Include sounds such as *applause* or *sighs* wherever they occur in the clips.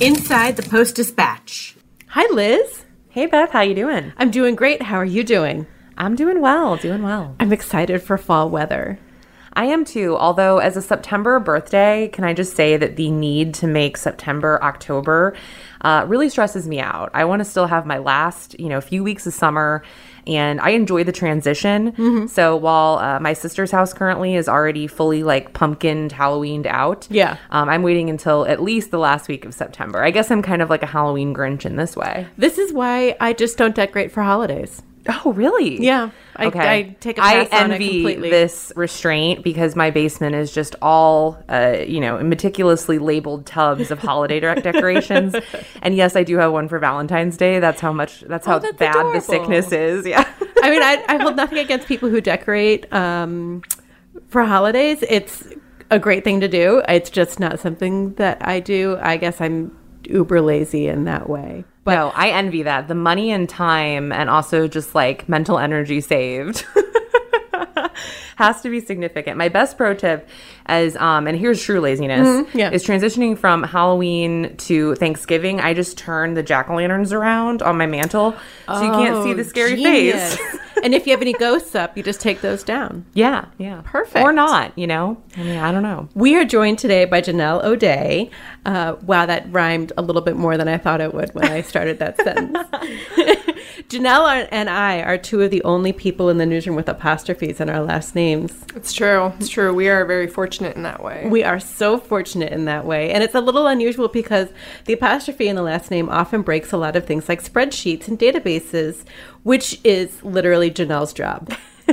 Inside the Post Dispatch. Hi, Liz. Hey Beth, how you doing? I'm doing great. How are you doing? I'm doing well, doing well. I'm excited for fall weather. I am too. Although, as a September birthday, can I just say that the need to make September October uh, really stresses me out. I want to still have my last, you know, few weeks of summer, and I enjoy the transition. Mm-hmm. So while uh, my sister's house currently is already fully like pumpkined, Halloweened out, Yeah. um, I'm waiting until at least the last week of September. I guess I'm kind of like a Halloween Grinch in this way. This is why I just don't decorate for holidays. Oh, really? Yeah. I, I take a I pass on it envy completely. this restraint because my basement is just all, uh, you know, meticulously labeled tubs of holiday de- *laughs* decorations. And yes, I do have one for Valentine's Day. That's how much. That's how Oh, that's bad adorable. the sickness is. Yeah. I mean, I, I hold nothing against people who decorate um, for holidays. It's a great thing to do. It's just not something that I do. I guess I'm uber lazy in that way. But no, I envy that. The money and time, and also just like mental energy saved. *laughs* has to be significant. My best pro tip is, um, and here's true laziness, Mm-hmm. yeah. is transitioning from Halloween to Thanksgiving. I just turn the jack o' lanterns around on my mantle so you can't see the scary Oh, Genius. face. *laughs* and if you have any ghosts up, you just take those down. Yeah, yeah, Perfect. or not. You know, I mean, I don't know. We are joined today by Janelle O'Dea. Uh, wow, that rhymed a little bit more than I thought it would when I started that sentence. *laughs* Janelle and I are two of the only people in the newsroom with apostrophes in our last names. It's true. It's true. We are very fortunate in that way. We are so fortunate in that way. And it's a little unusual because the apostrophe in the last name often breaks a lot of things like spreadsheets and databases, which is literally Janelle's job. *laughs*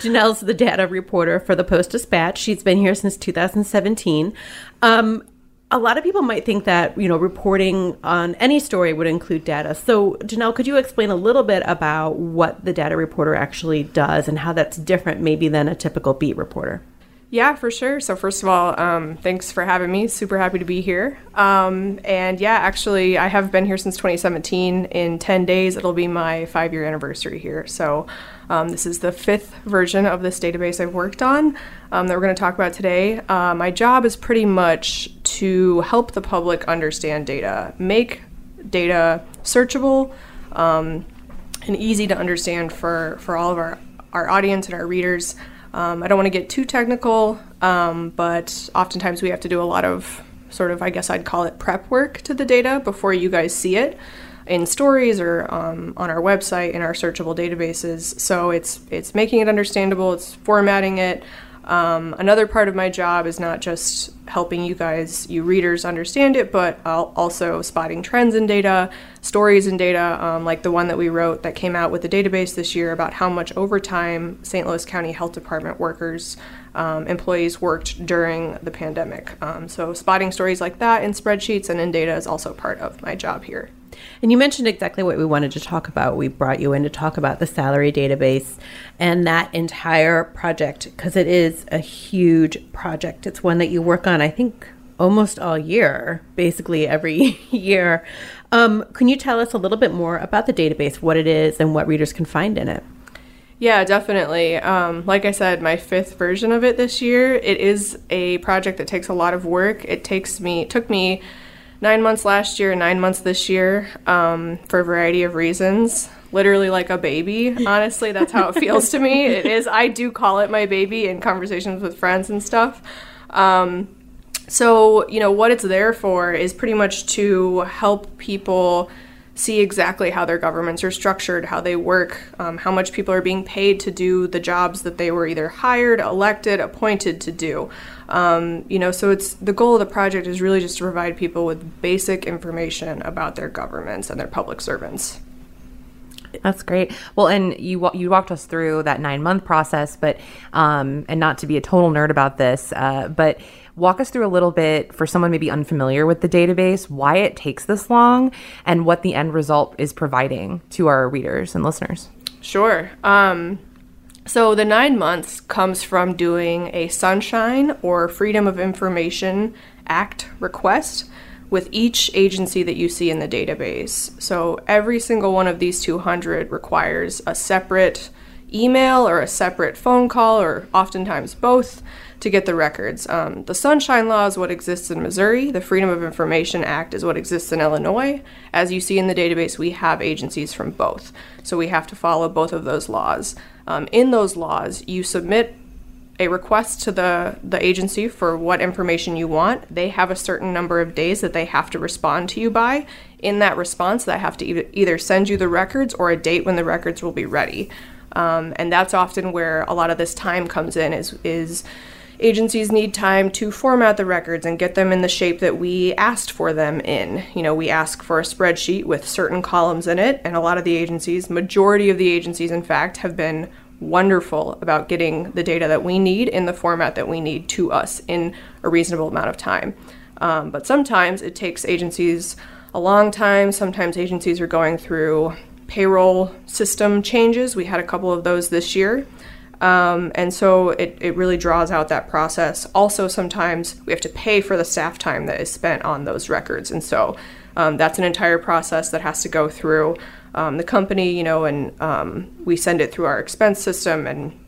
Janelle's the data reporter for the Post Dispatch. She's been here since 2017. Um, a lot of people might think that you know reporting on any story would include data. So, Janelle, could you explain a little bit about what the data reporter actually does and how that's different, maybe than a typical beat reporter? Yeah, for sure. So first of all, um, thanks for having me. Super happy to be here. Um, and yeah, actually, I have been here since 2017. In 10 days, it'll be my five-year anniversary here. So um, this is the fifth version of this database I've worked on um, that we're going to talk about today. Uh, my job is pretty much to help the public understand data, make data searchable um, and easy to understand for, for all of our, our audience and our readers. Um, I don't want to get too technical, um, but oftentimes we have to do a lot of sort of, I guess I'd call it prep work to the data before you guys see it in stories or um, on our website in our searchable databases. So it's it's making it understandable, it's formatting it. Um, another part of my job is not just helping you guys, you readers, understand it, but also spotting trends in data, stories in data, um, like the one that we wrote that came out with the database this year about how much overtime St. Louis County Health Department workers, um, employees worked during the pandemic. Um, so spotting stories like that in spreadsheets and in data is also part of my job here. And you mentioned exactly what we wanted to talk about. We brought you in to talk about the salary database and that entire project because it is a huge project. It's one that you work on, I think, almost all year, basically every *laughs* year. Um, can you tell us a little bit more about the database, what it is, and what readers can find in it? Yeah, definitely. Um, like I said, my fifth version of it this year. It is a project that takes a lot of work. It takes me took me nine months last year, nine months this year, um, for a variety of reasons. Literally like a baby. Honestly, that's how it *laughs* feels to me. It is. I do call it my baby in conversations with friends and stuff. Um, so, you know, what it's there for is pretty much to help people see exactly how their governments are structured, how they work, um, how much people are being paid to do the jobs that they were either hired, elected, appointed to do. Um, you know, so it's the goal of the project is really just to provide people with basic information about their governments and their public servants. That's great. Well, and you you walked us through that nine month process, but um, and not to be a total nerd about this, uh, but walk us through a little bit for someone maybe unfamiliar with the database, why it takes this long, and what the end result is providing to our readers and listeners. Sure. Um, so the nine months comes from doing a Sunshine or Freedom of Information Act request with each agency that you see in the database. So every single one of these 200 requires a separate email or a separate phone call, or oftentimes both, to get the records. Um, the Sunshine Law is what exists in Missouri. The Freedom of Information Act is what exists in Illinois. As you see in the database, we have agencies from both. So we have to follow both of those laws. Um, in those laws, you submit a request to the, the agency for what information you want. They have a certain number of days that they have to respond to you by. In that response, they have to either, either send you the records or a date when the records will be ready. Um, and that's often where a lot of this time comes in is, is agencies need time to format the records and get them in the shape that we asked for them in. You know, we ask for a spreadsheet with certain columns in it, and a lot of the agencies, majority of the agencies, in fact, have been wonderful about getting the data that we need in the format that we need to us in a reasonable amount of time. Um, but sometimes it takes agencies a long time. Sometimes agencies are going through payroll system changes. We had a couple of those this year. Um, and so it, it really draws out that process. Also, sometimes we have to pay for the staff time that is spent on those records. And so um, that's an entire process that has to go through um, the company, you know, and um, we send it through our expense system. And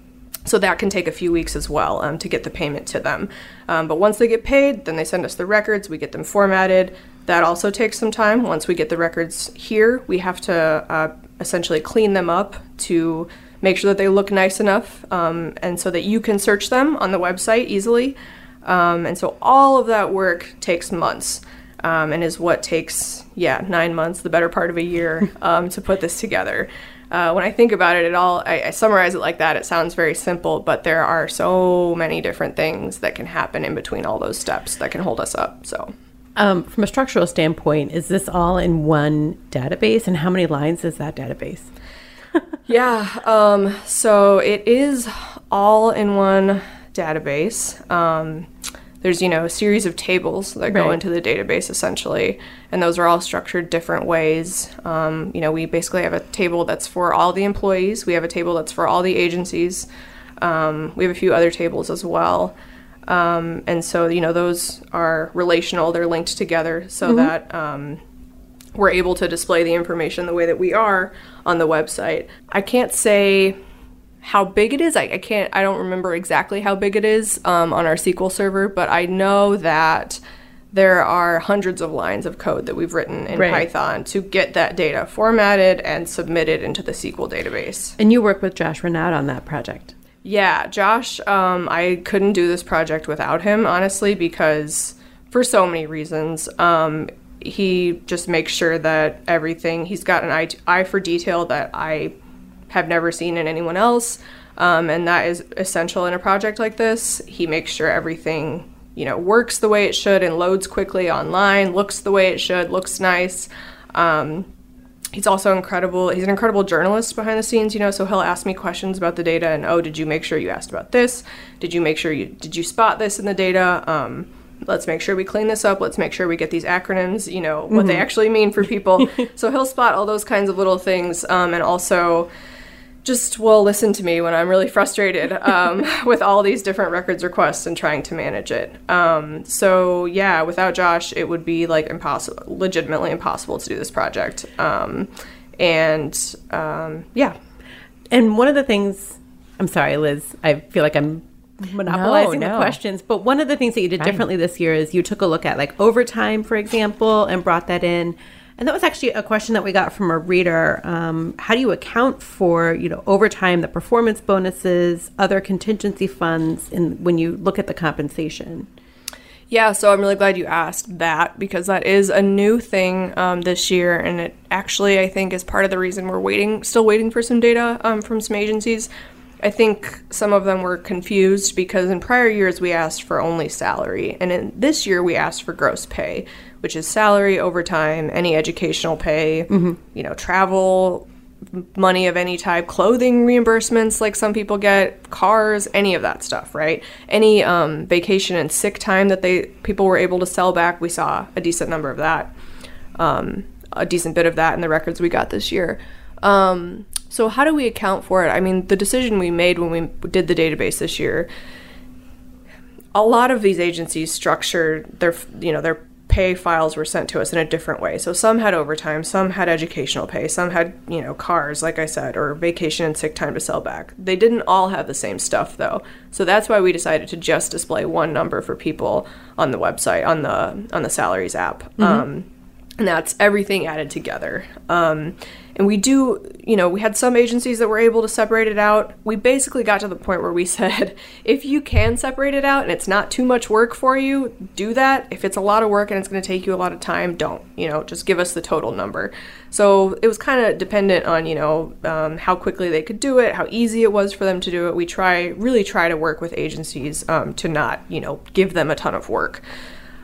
so that can take a few weeks as well um, to get the payment to them. Um, but once they get paid, then they send us the records, we get them formatted. That also takes some time. Once we get the records here, we have to uh, essentially clean them up to make sure that they look nice enough um, and so that you can search them on the website easily. Um, and so all of that work takes months um, and is what takes, yeah, nine months, the better part of a year *laughs* um, to put this together. Uh, when I think about it at all, I, I, summarize it like that. It sounds very simple, but there are so many different things that can happen in between all those steps that can hold us up. So, um, from a structural standpoint, is this all in one database, and how many lines is that database? Yeah, um, so it is all in one database. Um, there's you know a series of tables that go into the database essentially and those are all structured different ways. Um, you know we basically have a table that's for all the employees. We have a table that's for all the agencies. Um, we have a few other tables as well. Um, and so you know those are relational. They're linked together so mm-hmm. that um, we're able to display the information the way that we are on the website i can't say how big it is. I, I, can't, I don't remember exactly how big it is um, on our SQL server, but I know that there are hundreds of lines of code that we've written in right. Python to get that data formatted and submitted into the SQL database. And you work with Josh Renaud on that project. Yeah, Josh, um, I couldn't do this project without him, honestly, because for so many reasons. Um, he just makes sure that everything, he's got an eye, eye for detail that I have never seen in anyone else. Um, and that is essential in a project like this. He makes sure everything, you know, works the way it should and loads quickly online, looks the way it should, looks nice. Um, he's also incredible. He's an incredible journalist behind the scenes, you know, so he'll ask me questions about the data and, oh, did you make sure you asked about this? Did you make sure you, did you spot this in the data? Um, let's make sure we clean this up. Let's make sure we get these acronyms, you know, what mm-hmm. they actually mean for people. *laughs* so he'll spot all those kinds of little things. Um, and also, just will listen to me when I'm really frustrated *laughs* um, with all these different records requests and trying to manage it. Um, so yeah, without Josh, it would be like impossible, legitimately impossible to do this project. Um, and um, yeah. And one of the things, I'm sorry, Liz, I feel like I'm monopolizing no, no. the questions. But one of the things that you did differently this year is you took a look at like overtime, for example, and brought that in. And that was actually a question that we got from a reader. Um, how do you account for, you know, overtime, the performance bonuses, other contingency funds, in when you look at the compensation? Yeah, so I'm really glad you asked that because that is a new thing um, this year, and it actually I think is part of the reason we're waiting, still waiting for some data um, from some agencies. I think some of them were confused because in prior years we asked for only salary, and in this year we asked for gross pay which is salary, overtime, any educational pay, mm-hmm. you know, travel, money of any type, clothing reimbursements like some people get, cars, any of that stuff, right? Any um, vacation and sick time that they people were able to sell back, we saw a decent number of that, um, a decent bit of that in the records we got this year. Um, so how do we account for it? I mean, the decision we made when we did the database this year. A lot of these agencies structure their, you know, their pay files were sent to us in a different way. So some had overtime, some had educational pay, some had, you know, cars, like I said, or vacation and sick time to sell back. They didn't all have the same stuff though. So that's why we decided to just display one number for people on the website, on the on the salaries app. Mm-hmm. Um, and that's everything added together. Um, and we do, you know, we had some agencies that were able to separate it out. We basically got to the point where we *laughs* said, if you can separate it out and it's not too much work for you, do that. If it's a lot of work and it's going to take you a lot of time, don't. You know, just give us the total number. So it was kind of dependent on, you know, um, how quickly they could do it, how easy it was for them to do it. We try, really try to work with agencies um, to not, you know, give them a ton of work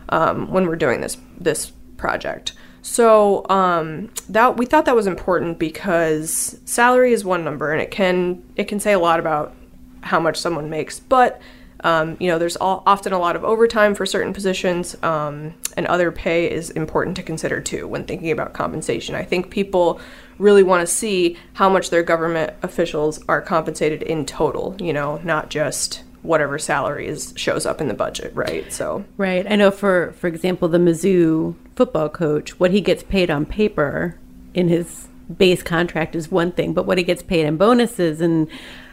um, when we're doing this this project. So um, that we thought that was important because salary is one number and it can it can say a lot about how much someone makes, but um, you know there's all, often a lot of overtime for certain positions, um, and other pay is important to consider too when thinking about compensation. I think people really want to see how much their government officials are compensated in total. You know, not just whatever salary is shows up in the budget, right? So right. I know for for example, the Mizzou football coach, what he gets paid on paper in his base contract is one thing, but what he gets paid in bonuses and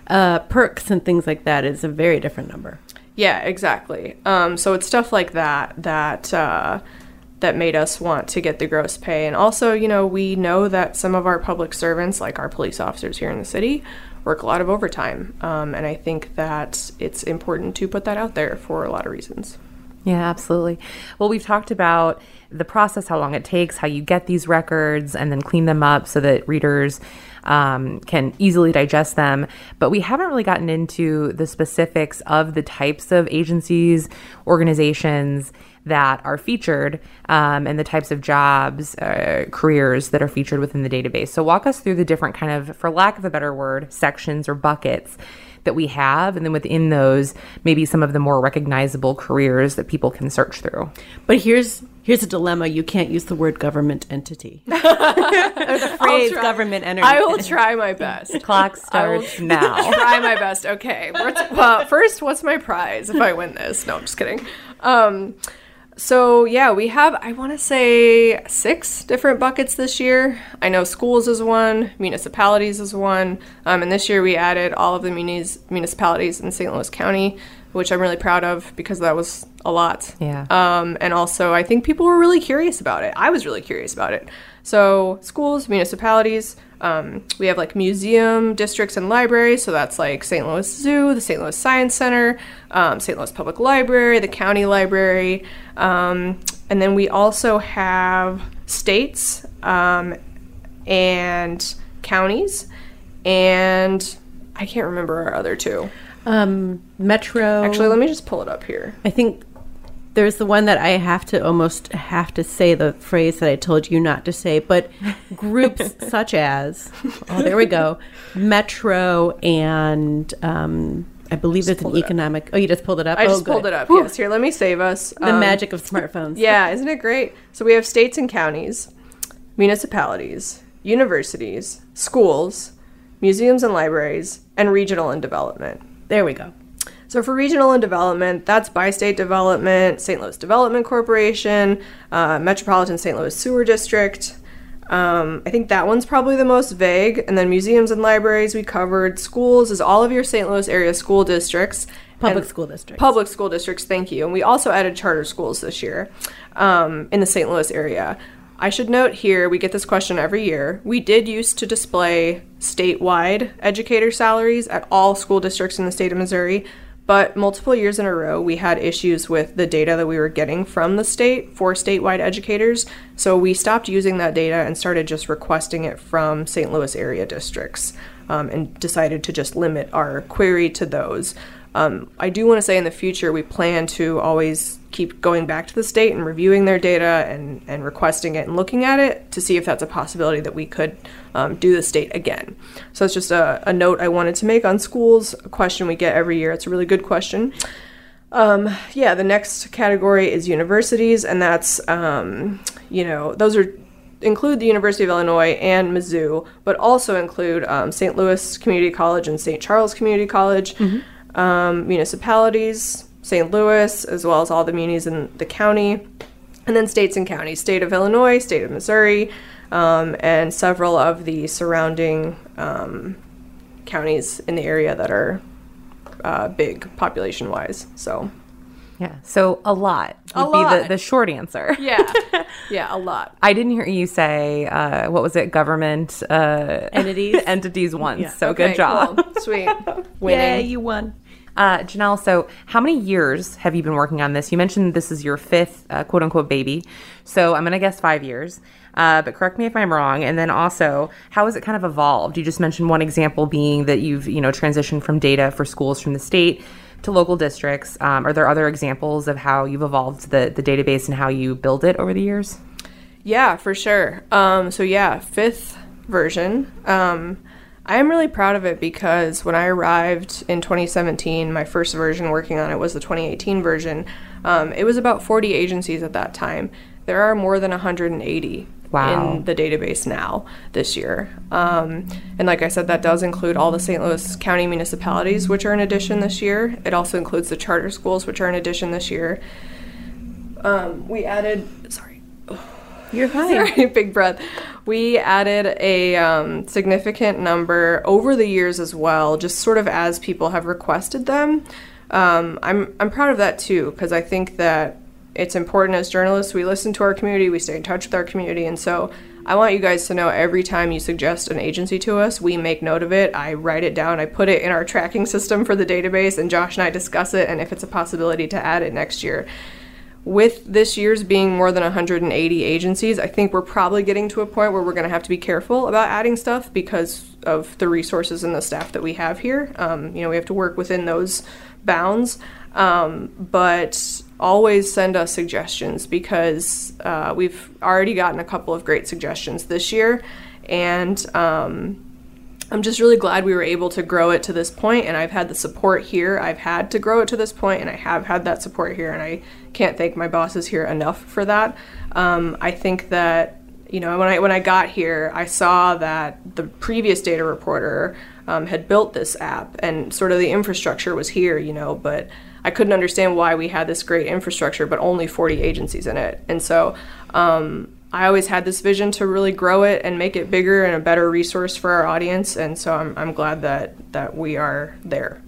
uh, perks and things like that is a very different number. Yeah, exactly. Um, so it's stuff like that that. Uh, that made us want to get the gross pay. And also, you know, we know that some of our public servants, like our police officers here in the city, work a lot of overtime. Um, and I think that it's important to put that out there for a lot of reasons. Yeah, absolutely. Well, we've talked about the process, how long it takes, how you get these records, and then clean them up so that readers um, can easily digest them. But we haven't really gotten into the specifics of the types of agencies, organizations, that are featured um, and the types of jobs, uh, careers that are featured within the database. So, walk us through the different kind of, for lack of a better word, sections or buckets that we have, and then within those, maybe some of the more recognizable careers that people can search through. But here's here's a dilemma: you can't use the word government entity *laughs* or the *laughs* phrase government entity. I will try my best. *laughs* Clock starts now. try my best. Okay. Well, first, what's my prize if I win this? No, I'm just kidding. Um, so, yeah, we have, I want to say, six different buckets this year. I know schools is one, municipalities is one, um, and this year we added all of the munis- municipalities in St. Louis County, which I'm really proud of because that was a lot. Yeah. Um, and also, I think people were really curious about it. I was really curious about it. So, schools, municipalities, um, we have like museum districts and libraries, so that's like St. Louis Zoo, the St. Louis Science Center, um, St. Louis Public Library, the county library, um, and then we also have states um, and counties, and I can't remember our other two. Um, Metro. Actually, let me just pull it up here. I think there's the one that I have to almost have to say the phrase that I told you not to say, but *laughs* groups such as, oh, there we go, Metro and um, I believe just it's an economic. Up. Oh, you just pulled it up. I oh, just good. pulled it up. Whew. Yes, here, let me save us. The um, magic of smartphones. Yeah, isn't it great? So we have states and counties, municipalities, universities, schools, museums and libraries, and regional and development. There we go. So for regional and development, that's Bi-State Development, St. Louis Development Corporation, uh, Metropolitan St. Louis Sewer District. Um, I think that one's probably the most vague. And then museums and libraries we covered. Schools is all of your St. Louis area school districts. Public school districts. Public school districts, thank you. And we also added charter schools this year um, in the St. Louis area. I should note here, we get this question every year. We did used to display statewide educator salaries at all school districts in the state of Missouri, but multiple years in a row, we had issues with the data that we were getting from the state for statewide educators. So we stopped using that data and started just requesting it from St. Louis area districts um, and decided to just limit our query to those. Um, I do want to say in the future, we plan to always keep going back to the state and reviewing their data and, and requesting it and looking at it to see if that's a possibility that we could um, do the state again. So it's just a, a, note I wanted to make on schools, a question we get every year. It's a really good question. Um, yeah, the next category is universities, and that's, um, you know, those are include the University of Illinois and Mizzou, but also include um, St. Louis Community College and St. Charles Community College. Mm-hmm um, municipalities, St. Louis, as well as all the munis in the county, and then states and counties state of illinois state of missouri um, and several of the surrounding um, counties in the area that are uh, big population wise so Yeah. So a lot would A be the, the short answer. *laughs* yeah *laughs* yeah a lot I didn't hear you say uh, what was it? Government uh, Entities. *laughs* entities once. Yeah. So Okay, good job. cool. sweet winning Yeah, you won. Uh, Janelle, so how many years have you been working on this? You mentioned this is your fifth uh, quote unquote baby. So I'm going to guess five years. Uh, but correct me if I'm wrong. And then also, how has it kind of evolved? You just mentioned one example being that you've, you know, transitioned from data for schools from the state to local districts. Um, are there other examples of how you've evolved the, the database and how you build it over the years? Yeah, for sure. Um, so yeah, fifth version. Um, I am really proud of it because when I arrived in 2017, my first version working on it was the 2018 version. Um, it was about 40 agencies at that time. There are more than 180 Wow. in the database now this year. Um, and like I said, that does include all the St. Louis County municipalities, which are in addition this year. It also includes the charter schools, which are in addition this year. Um, we added, sorry, *sighs* You're fine. Sorry, *laughs* big breath. We added a um, significant number over the years as well, just sort of as people have requested them. Um, I'm I'm proud of that too because I think that it's important as journalists we listen to our community, we stay in touch with our community, and so I want you guys to know every time you suggest an agency to us, we make note of it. I write it down, I put it in our tracking system for the database, and Josh and I discuss it, and if it's a possibility to add it next year with this year's being more than 180 agencies, I think we're probably getting to a point where we're going to have to be careful about adding stuff because of the resources and the staff that we have here. Um, you know, we have to work within those bounds. Um, but always send us suggestions because uh, we've already gotten a couple of great suggestions this year. And um, I'm just really glad we were able to grow it to this point, and I've had the support here. I've had to grow it to this point, and I have had that support here, and I can't thank my bosses here enough for that. Um, I think that you know when I when I got here, I saw that the previous data reporter um, had built this app, and sort of the infrastructure was here, you know, but I couldn't understand why we had this great infrastructure, but only 40 agencies in it, and so. Um, I always had this vision to really grow it and make it bigger and a better resource for our audience, and so I'm, I'm glad that that we are there.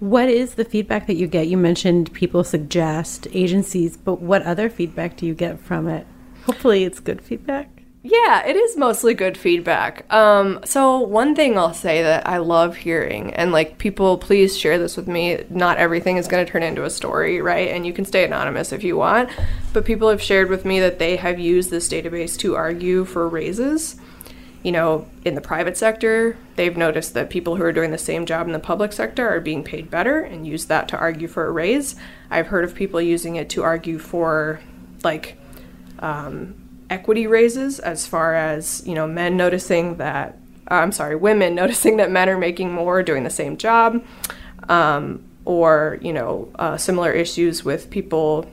What is the feedback that you get? You mentioned people suggest agencies, but what other feedback do you get from it? Hopefully, it's good feedback. Yeah, it is mostly good feedback. Um, so one thing I'll say that I love hearing, and like people, please share this with me. Not everything is going to turn into a story, right? And you can stay anonymous if you want. But people have shared with me that they have used this database to argue for raises. You know, in the private sector, they've noticed that people who are doing the same job in the public sector are being paid better and use that to argue for a raise. I've heard of people using it to argue for, like, um, equity raises as far as you know men noticing that uh, i'm sorry women *laughs* noticing that men are making more doing the same job um, or you know uh, similar issues with people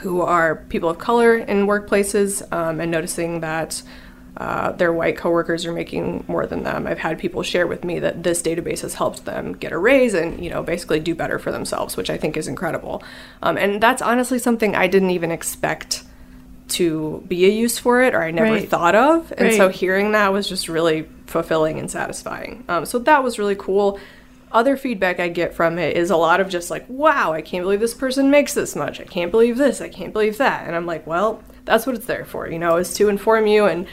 who are people of color in workplaces um, and noticing that uh, their white coworkers are making more than them. I've had people share with me that this database has helped them get a raise and you know basically do better for themselves, which I think is incredible. Um, and that's honestly something I didn't even expect to be a use for it or I never Right. thought of. And so hearing that was just really fulfilling and satisfying. Um, so that was really cool. Other feedback I get from it is a lot of just like, wow, I can't believe this person makes this much. I can't believe this. I can't believe that. And I'm like, well, that's what it's there for, you know, is to inform you and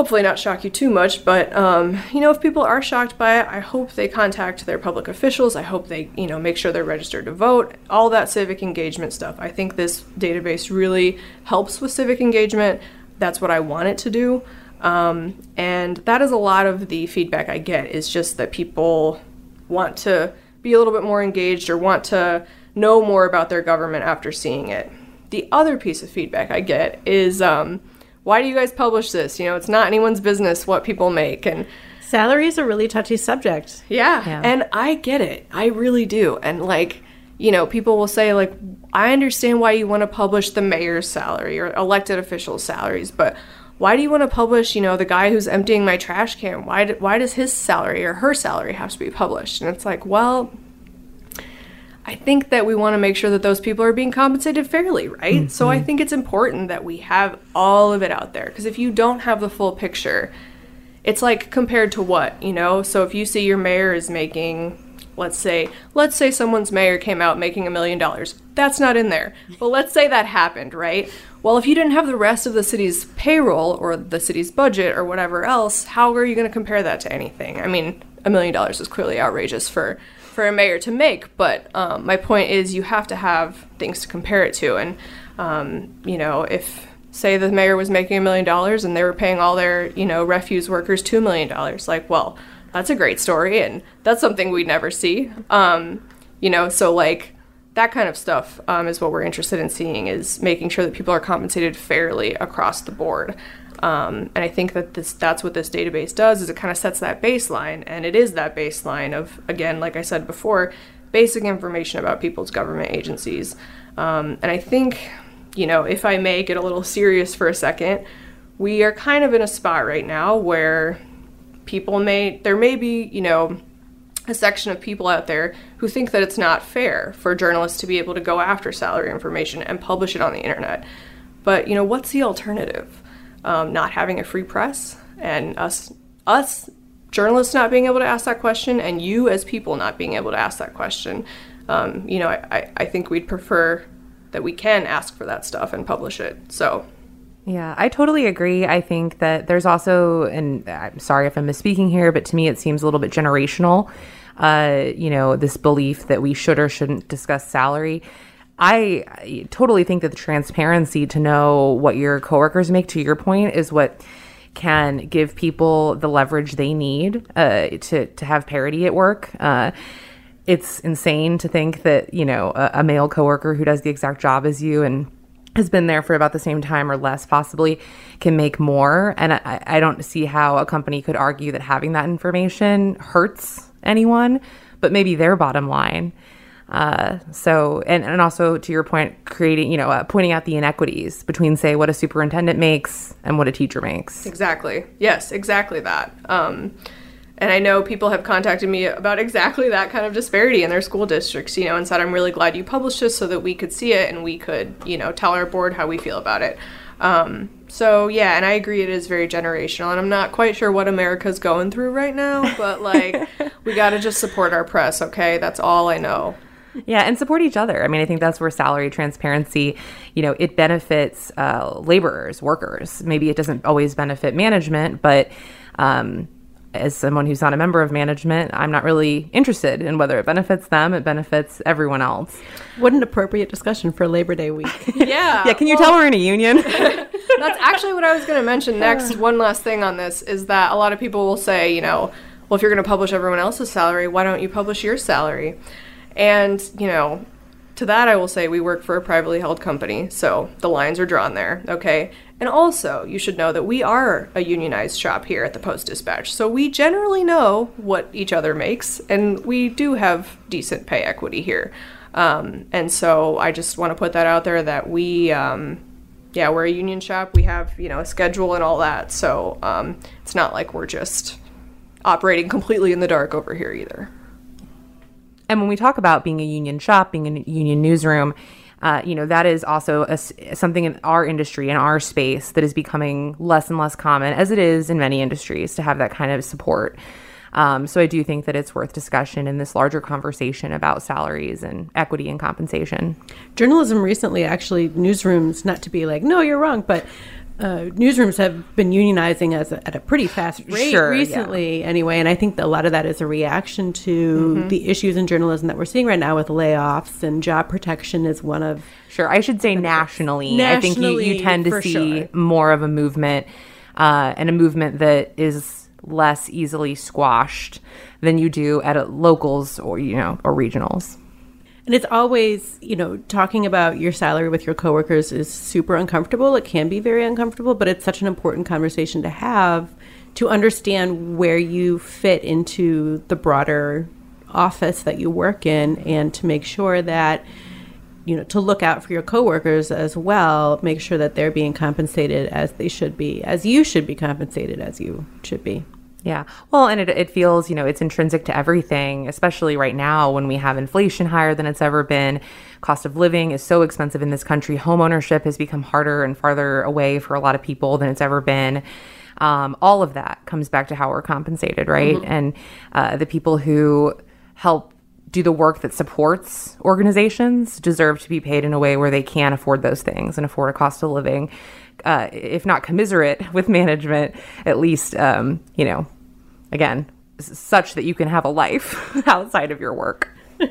hopefully not shock you too much but um, you know if people are shocked by it i hope they contact their public officials. I hope they you know make sure they're registered to vote. All that civic engagement stuff. I think this database really helps with civic engagement. That's what i want it to do. Um, and that is a lot of the feedback i get is just that people want to be a little bit more engaged or want to know more about their government after seeing it. The other piece of feedback i get is um, why do you guys publish this? You know, it's not anyone's business what people make. And Salary is a really touchy subject. yeah, Yeah. and I get it. I really do. And like, you know, people will say, like, I understand why you want to publish the mayor's salary or elected officials' salaries, but why do you want to publish, you know, the guy who's emptying my trash can? Why, do, why does his salary or her salary have to be published? And it's like, well, I think that we want to make sure that those people are being compensated fairly, right? Mm-hmm. So I think it's important that we have all of it out there because if you don't have the full picture, it's like compared to what, you know? So if you see your mayor is making let's say let's say someone's mayor came out making a million dollars. That's not in there. But let's say that happened, right? Well, if you didn't have the rest of the city's payroll or the city's budget or whatever else, how are you going to compare that to anything? I mean, a million dollars is clearly outrageous for for a mayor to make. But um, my point is, you have to have things to compare it to. And, um, you know, if, say, the mayor was making a million dollars and they were paying all their, you know, refuse workers $2 million, like, well, that's a great story. And that's something we'd never see. Um, you know, so like, that kind of stuff um, is what we're interested in seeing is making sure that people are compensated fairly across the board um, and I think that this that's what this database does is it kind of sets that baseline, and it is that baseline of again, like I said before, basic information about people's government agencies. Um, and I think, you know, if I may get a little serious for a second, we are kind of in a spot right now where people may there may be, you know, a section of people out there who think that it's not fair for journalists to be able to go after salary information and publish it on the internet. But, you know, what's the alternative? Um, not having a free press and us us journalists not being able to ask that question and you as people not being able to ask that question um, you know I, I think we'd prefer that we can ask for that stuff and publish it so yeah, I totally agree. I think that there's also, and I'm sorry if I'm misspeaking here, but to me it seems a little bit generational. Uh, you know, this belief that we should or shouldn't discuss salary. I totally think that the transparency to know what your coworkers make, to your point, is what can give people the leverage they need uh, to to have parity at work. Uh, it's insane to think that you know a, a, male coworker who does the exact job as you and has been there for about the same time or less possibly can make more and I, I don't see how a company could argue that having that information hurts anyone but maybe their bottom line uh, so, and, and also to your point, creating, you know, uh, pointing out the inequities between, say, what a superintendent makes and what a teacher makes. Exactly. Yes, exactly that. Um, and I know people have contacted me about exactly that kind of disparity in their school districts, you know, and said, I'm really glad you published this so that we could see it and we could, you know, tell our board how we feel about it. Um, so yeah, and I agree it is very generational, and I'm not quite sure what America's going through right now, but like *laughs* we got to just support our press, okay? That's all I know. Yeah, and support each other. I mean, I think that's where salary transparency, you know, it benefits uh, laborers, workers. Maybe it doesn't always benefit management, but um, as someone who's not a member of management, I'm not really interested in whether it benefits them, it benefits everyone else. What an appropriate discussion for Labor Day week. *laughs* yeah. Yeah, can you well, tell we're in a union? *laughs* that's actually what I was going to mention next. One last thing on this is that a lot of people will say, you know, well, if you're going to publish everyone else's salary, why don't you publish your salary? And, you know, to that I will say we work for a privately held company, so the lines are drawn there, okay? And also, you should know that we are a unionized shop here at the Post Dispatch, so we generally know what each other makes, and we do have decent pay equity here. Um, and so I just want to put that out there that we, um, yeah, we're a union shop. We have, you know, a schedule and all that. So um, it's not like we're just operating completely in the dark over here either. And when we talk about being a union shop, being a union newsroom, uh, you know that is also a, something in our industry in our space that is becoming less and less common as it is in many industries to have that kind of support. Um, so i do think that it's worth discussion in this larger conversation about salaries and equity and compensation. Journalism recently actually newsrooms not to be like no you're wrong but uh, newsrooms have been unionizing as a, at a pretty fast rate sure, recently, yeah. anyway. And I think a lot of that is a reaction to mm-hmm. the issues in journalism that we're seeing right now with layoffs and job protection is one of. Sure, I should say nationally. nationally I think you, you tend to see sure. more of a movement uh, and a movement that is less easily squashed than you do at locals or you know or regionals. And it's always, you know, talking about your salary with your coworkers is super uncomfortable. It can be very uncomfortable, but it's such an important conversation to have to understand where you fit into the broader office that you work in and to make sure that you know to look out for your coworkers as well make sure that they're being compensated as they should be as you should be compensated as you should be Yeah. Well, and it, it feels, you know, it's intrinsic to everything, especially right now when we have inflation higher than it's ever been. Cost of living is so expensive in this country. Home ownership has become harder and farther away for a lot of people than it's ever been. Um, all of that comes back to how we're compensated, right? Mm-hmm. And uh, the people who help do the work that supports organizations deserve to be paid in a way where they can afford those things and afford a cost of living uh, if not commiserate with management, at least, um, you know, again, such that you can have a life *laughs* outside of your work. *laughs* Do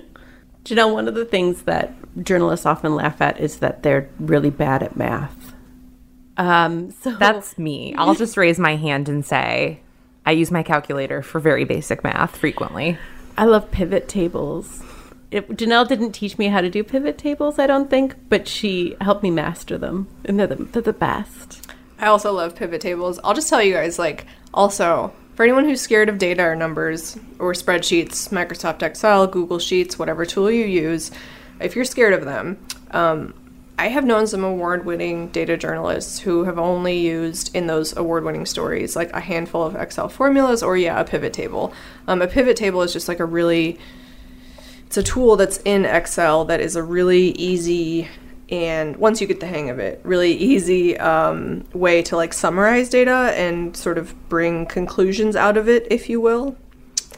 you know one of the things that journalists often laugh at is that they're really bad at math. Um, so that's me. I'll just raise my hand and say I use my calculator for very basic math frequently. I love pivot tables it, Janelle didn't teach me how to do pivot tables, I don't think, but she helped me master them, and they're the, they're the best. I also love pivot tables. I'll just tell you guys, like, also, for anyone who's scared of data or numbers or spreadsheets, Microsoft Excel, Google Sheets, whatever tool you use, if you're scared of them, um, I have known some award winning data journalists who have only used in those award winning stories like a handful of Excel formulas or, yeah, a pivot table. Um, a pivot table is just like a really it's a tool that's in Excel that is a really easy and once you get the hang of it, really easy um, way to like summarize data and sort of bring conclusions out of it, if you will.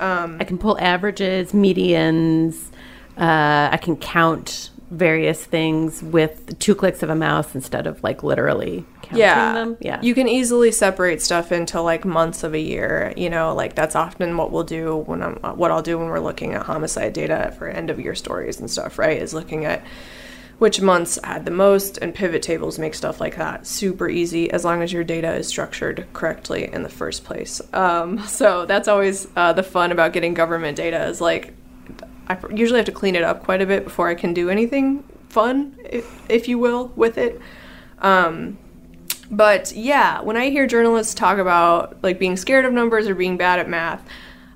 Um, I can pull averages, medians. Uh, I can count various things with two clicks of a mouse instead of like literally counting yeah. them. Yeah. You can easily separate stuff into like months of a year. You know, like that's often what we'll do when I'm what I'll do when we're looking at homicide data for end of year stories and stuff, right? Is looking at which months had the most and pivot tables make stuff like that super easy as long as your data is structured correctly in the first place um, *laughs* so that's always uh, the fun about getting government data is like I usually have to clean it up quite a bit before I can do anything fun, if, you will, with it. Um, but yeah, when I hear journalists talk about like being scared of numbers or being bad at math,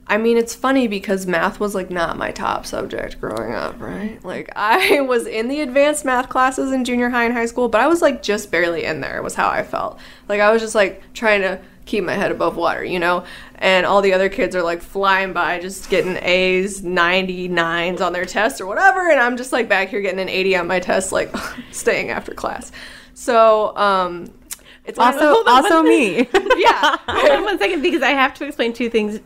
I mean, it's funny because math was like not my top subject growing up, right? Like, *laughs* I was in the advanced math classes in junior high and high school, but I was like just barely in there, was how I felt. Like, I was just like trying to keep my head above water, you know? And all the other kids are like flying by, just getting A's, 99s on their tests or whatever. And I'm just like back here getting an 80 on my test, like *laughs* staying after class. So, um, it's also also me. *laughs* *laughs* yeah. Hold on one second because I have to explain two things.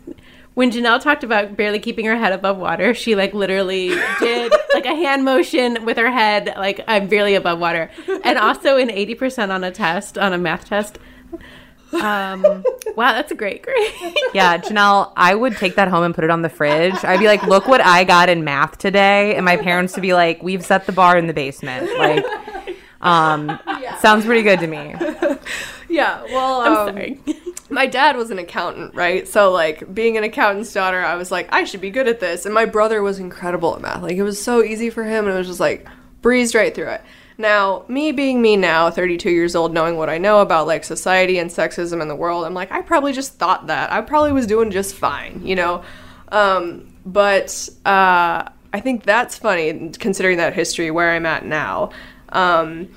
When Janelle talked about barely keeping her head above water, she like literally did like a hand motion with her head, like I'm barely above water. And also an 80% on a test, on a math test. Um, wow, that's a great grade. *laughs* yeah, Janelle, I would take that home and put it on the fridge. I'd be like, look what I got in math today. And my parents would be like, we've set the bar in the basement. Like, um, yeah. sounds pretty good to me. Yeah, well, um, I'm sorry. my dad was an accountant, right? So, like, being an accountant's daughter, I was like, I should be good at this. And my brother was incredible at math. Like, it was so easy for him, and it was just like, breezed right through it. Now, me being me now, 32 years old, knowing what I know about like society and sexism in the world, I'm like, I probably just thought that. I probably was doing just fine, you know? Um, but uh, I think that's funny considering that history where I'm at now. Um,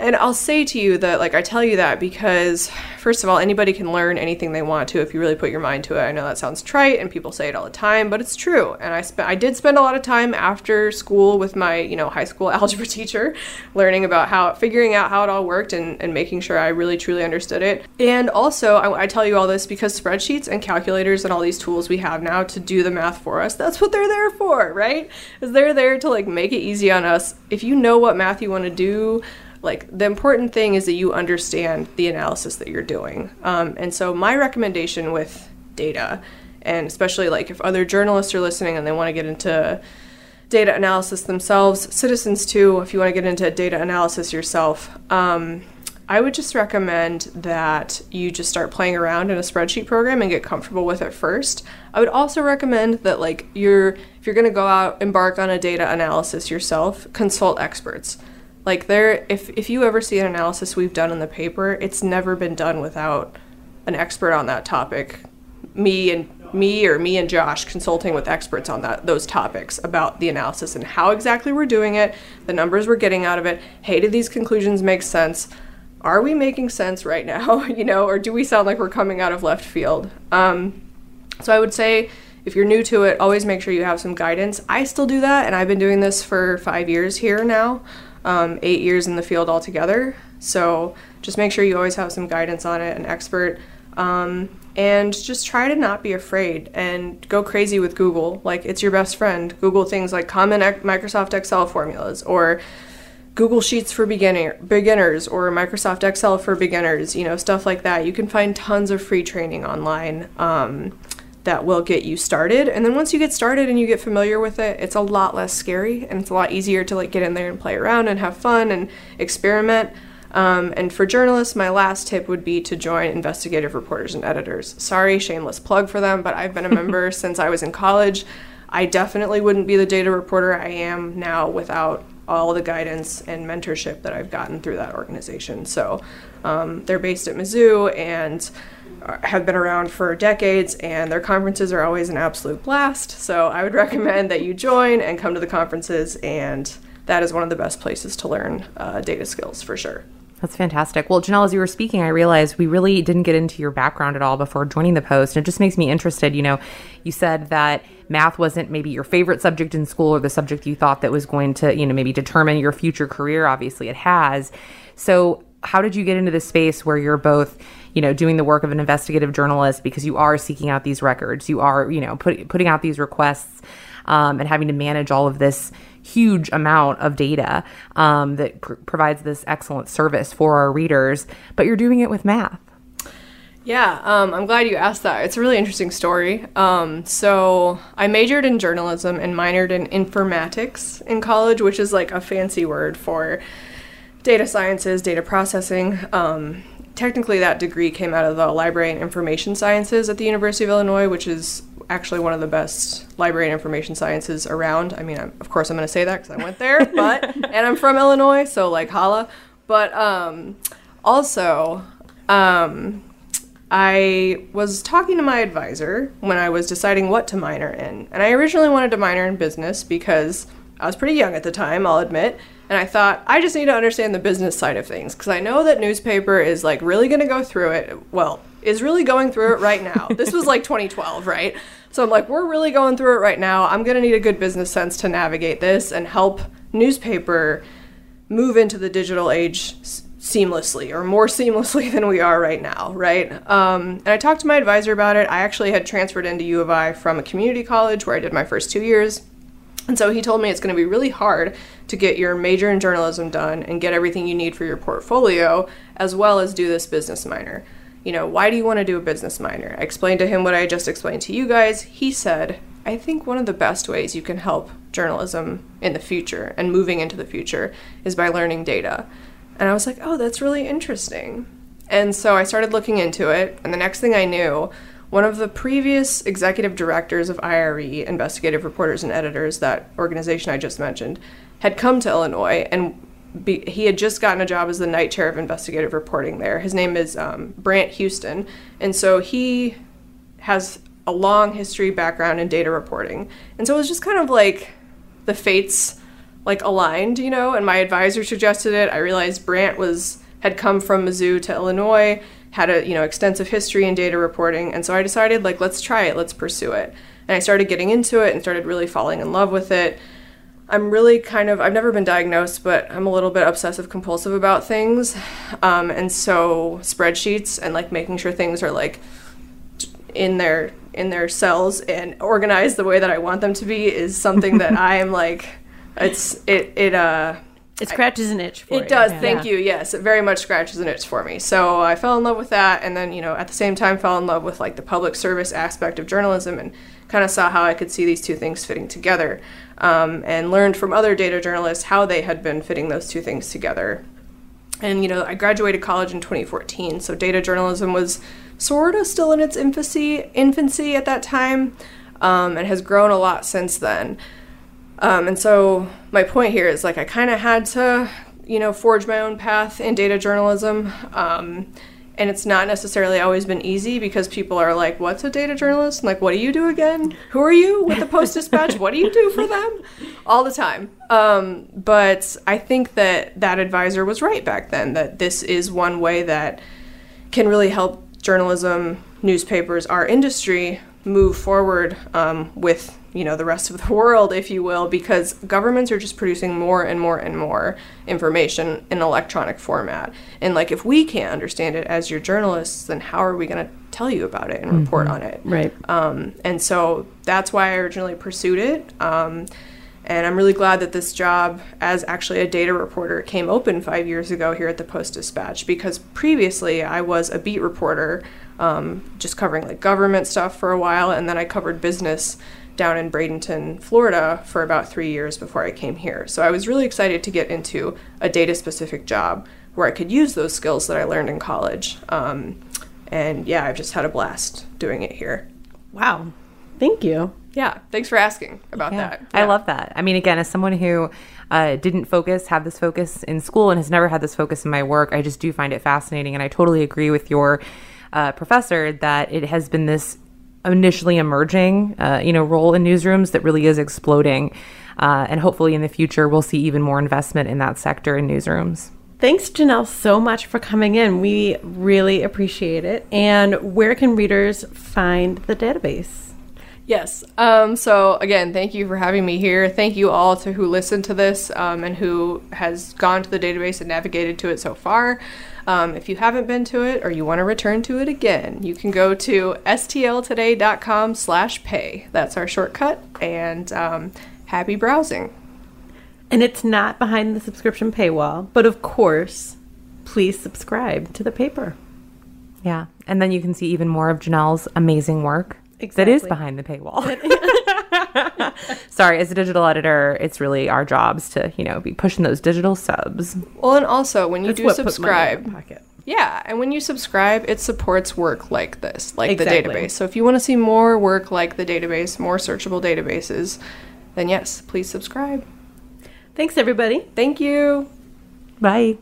and I'll say to you that, like, I tell you that because, first of all, anybody can learn anything they want to if you really put your mind to it. I know that sounds trite and people say it all the time, but it's true. And I spent, I did spend a lot of time after school with my, you know, high school *laughs* algebra teacher, learning about how, figuring out how it all worked and, and making sure I really truly understood it. And also, I, I tell you all this because spreadsheets and calculators and all these tools we have now to do the math for us, that's what they're there for, right? Is they're there to like make it easy on us. If you know what math you want to do, like the important thing is that you understand the analysis that you're doing. Um, and so my recommendation with data and especially like if other journalists are listening and they want to get into data analysis themselves citizens too if you want to get into data analysis yourself um, i would just recommend that you just start playing around in a spreadsheet program and get comfortable with it first. I would also recommend that like you're if you're going to go out embark on a data analysis yourself consult experts like there if if you ever see an analysis we've done in the paper, it's never been done without an expert on that topic. Me and me or me and Josh consulting with experts on that those topics about the analysis and how exactly we're doing it, the numbers we're getting out of it. Hey, did these conclusions make sense? Are we making sense right now? *laughs* you know, or do we sound like we're coming out of left field? Um, So I would say if you're new to it, always make sure you have some guidance. I still do that, and I've been doing this for five years here now, um, eight years in the field altogether. So just make sure you always have some guidance on it, an expert. Um, and just try to not be afraid and go crazy with Google. Like it's your best friend. Google things like common Microsoft Excel formulas or Google Sheets for beginner beginners or Microsoft Excel for beginners. You know stuff like that. You can find tons of free training online. Um, that will get you started and then once you get started and you get familiar with it it's a lot less scary and it's a lot easier to like get in there and play around and have fun and experiment um, and for journalists, my last tip would be to join investigative reporters and editors. Sorry, shameless plug for them, but I've been a member *laughs* since I was in college. I definitely wouldn't be the data reporter I am now without all the guidance and mentorship that I've gotten through that organization. So um, they're based at Mizzou and have been around for decades, and their conferences are always an absolute blast. So I would *laughs* recommend that you join and come to the conferences, and that is one of the best places to learn uh, data skills for sure. That's fantastic. Well, Janelle, as you were speaking, I realized we really didn't get into your background at all before joining the post. And it just makes me interested. You know, you said that math wasn't maybe your favorite subject in school or the subject you thought that was going to, you know, maybe determine your future career. Obviously, it has. So, how did you get into the space where you're both, you know, doing the work of an investigative journalist because you are seeking out these records, you are, you know, put, putting out these requests um, and having to manage all of this huge amount of data um, that pr- provides this excellent service for our readers, but you're doing it with math. Yeah, um, I'm glad you asked that. It's a really interesting story. Um, so, I majored in journalism and minored in informatics in college, which is like a fancy word for data sciences, data processing. Um, technically, that degree came out of the Library and Information Sciences at the University of Illinois, which is actually one of the best library and information sciences around. I mean, I'm, of course, I'm going to say that because I went there, *laughs* but and I'm from Illinois, so like holla. But um, also, um, I was talking to my advisor when I was deciding what to minor in, and I originally wanted to minor in business because I was pretty young at the time, I'll admit. And I thought, I just need to understand the business side of things because I know that newspaper is like really going to go through it. Well, is really going through it right now. this was like *laughs* 2012, right? So I'm like, we're really going through it right now. I'm going to need a good business sense to navigate this and help newspaper move into the digital age seamlessly or more seamlessly *laughs* than we are right now, right? Um, and I talked to my advisor about it. I actually had transferred into U of I from a community college where I did my first two years. And so he told me it's going to be really hard to get your major in journalism done and get everything you need for your portfolio, as well as do this business minor you know, why do you want to do a business minor? I explained to him what I just explained to you guys. He said, I think one of the best ways you can help journalism in the future and moving into the future is by learning data. And I was like, oh, that's really interesting. And so I started looking into it, and the next thing I knew, one of the previous executive directors of IRE, Investigative Reporters and Editors, that organization I just mentioned, had come to Illinois and be, he had just gotten a job as the Knight chair of investigative reporting there. His name is um, Brant Houston, and so he has a long history background in data reporting. And so it was just kind of like the fates like aligned, you know. And my advisor suggested it. I realized Brant was had come from Mizzou to Illinois, had a you know extensive history in data reporting, and so I decided like let's try it, let's pursue it. And I started getting into it and started really falling in love with it. I'm really kind of, I've never been diagnosed, but I'm a little bit obsessive compulsive about things. Um, and so spreadsheets and like making sure things are like in their in their cells and organized the way that I want them to be is something that *laughs* I am like it's it it uh it scratches an itch for it you. does yeah. thank you yes it very much scratches an itch for me so i fell in love with that and then you know at the same time fell in love with like the public service aspect of journalism and kind of saw how i could see these two things fitting together um, and learned from other data journalists how they had been fitting those two things together. And, you know, I graduated college in 2014, so data journalism was sort of still in its infancy, infancy at that time um, and has grown a lot since then. Um, and so my point here is like I kind of had to, you know, forge my own path in data journalism. Um, and it's not necessarily always been easy because people are like, "What's a data journalist?" And like, "What do you do again? Who are you with the Post Dispatch? what do you do for them?" All the time. Um, but I think that that advisor was right back then. That this is one way that can really help journalism, newspapers, our industry move forward um, with you know the rest of the *laughs* world if you will because governments are just producing more and more and more information in electronic format and like if we can't understand it as your journalists then how are we going to tell you about it and report on it Right. um, and so that's why I originally pursued it. Um, and I'm really glad that this job, as actually a data reporter, came open five years ago here at the Post Dispatch because previously I was a beat reporter, um, just covering like government stuff for a while, and then I covered business down in Bradenton, Florida for about three years before I came here. So I was really excited to get into a data specific job where I could use those skills that I learned in college. Um, and yeah, I've just had a blast doing it here. Wow. Thank you. Yeah, thanks for asking about Yeah, that. I love that. I mean, again, as someone who uh, didn't focus, have this focus in school, and has never had this focus in my work, I just do find it fascinating. And I totally agree with your uh, professor that it has been this initially emerging, uh, you know, role in newsrooms that really is exploding. Uh, and hopefully, in the future, we'll see even more investment in that sector in newsrooms. Thanks, Janelle, so much for coming in. We really appreciate it. And where can readers find the database? Yes. Um, so again, thank you for having me here. Thank you all to who listened to this um, and who has gone to the database and navigated to it so far. Um, if you haven't been to it or you want to return to it again, you can go to stltoday.com slash pay. That's our shortcut. And um, happy browsing. And it's not behind the subscription paywall, but of course, please subscribe to the paper. Yeah. And then you can see even more of Janelle's amazing work that is behind the paywall. *laughs* Sorry, as a digital editor, it's really our jobs to, you know, be pushing those digital subs. Well, and also when you That's do what puts money in subscribe. Yeah, and when you subscribe, it supports work like this, like Exactly. the database. So if you want to see more work like the database, more searchable databases, then yes, please subscribe. Thanks, everybody. Thank you. Bye.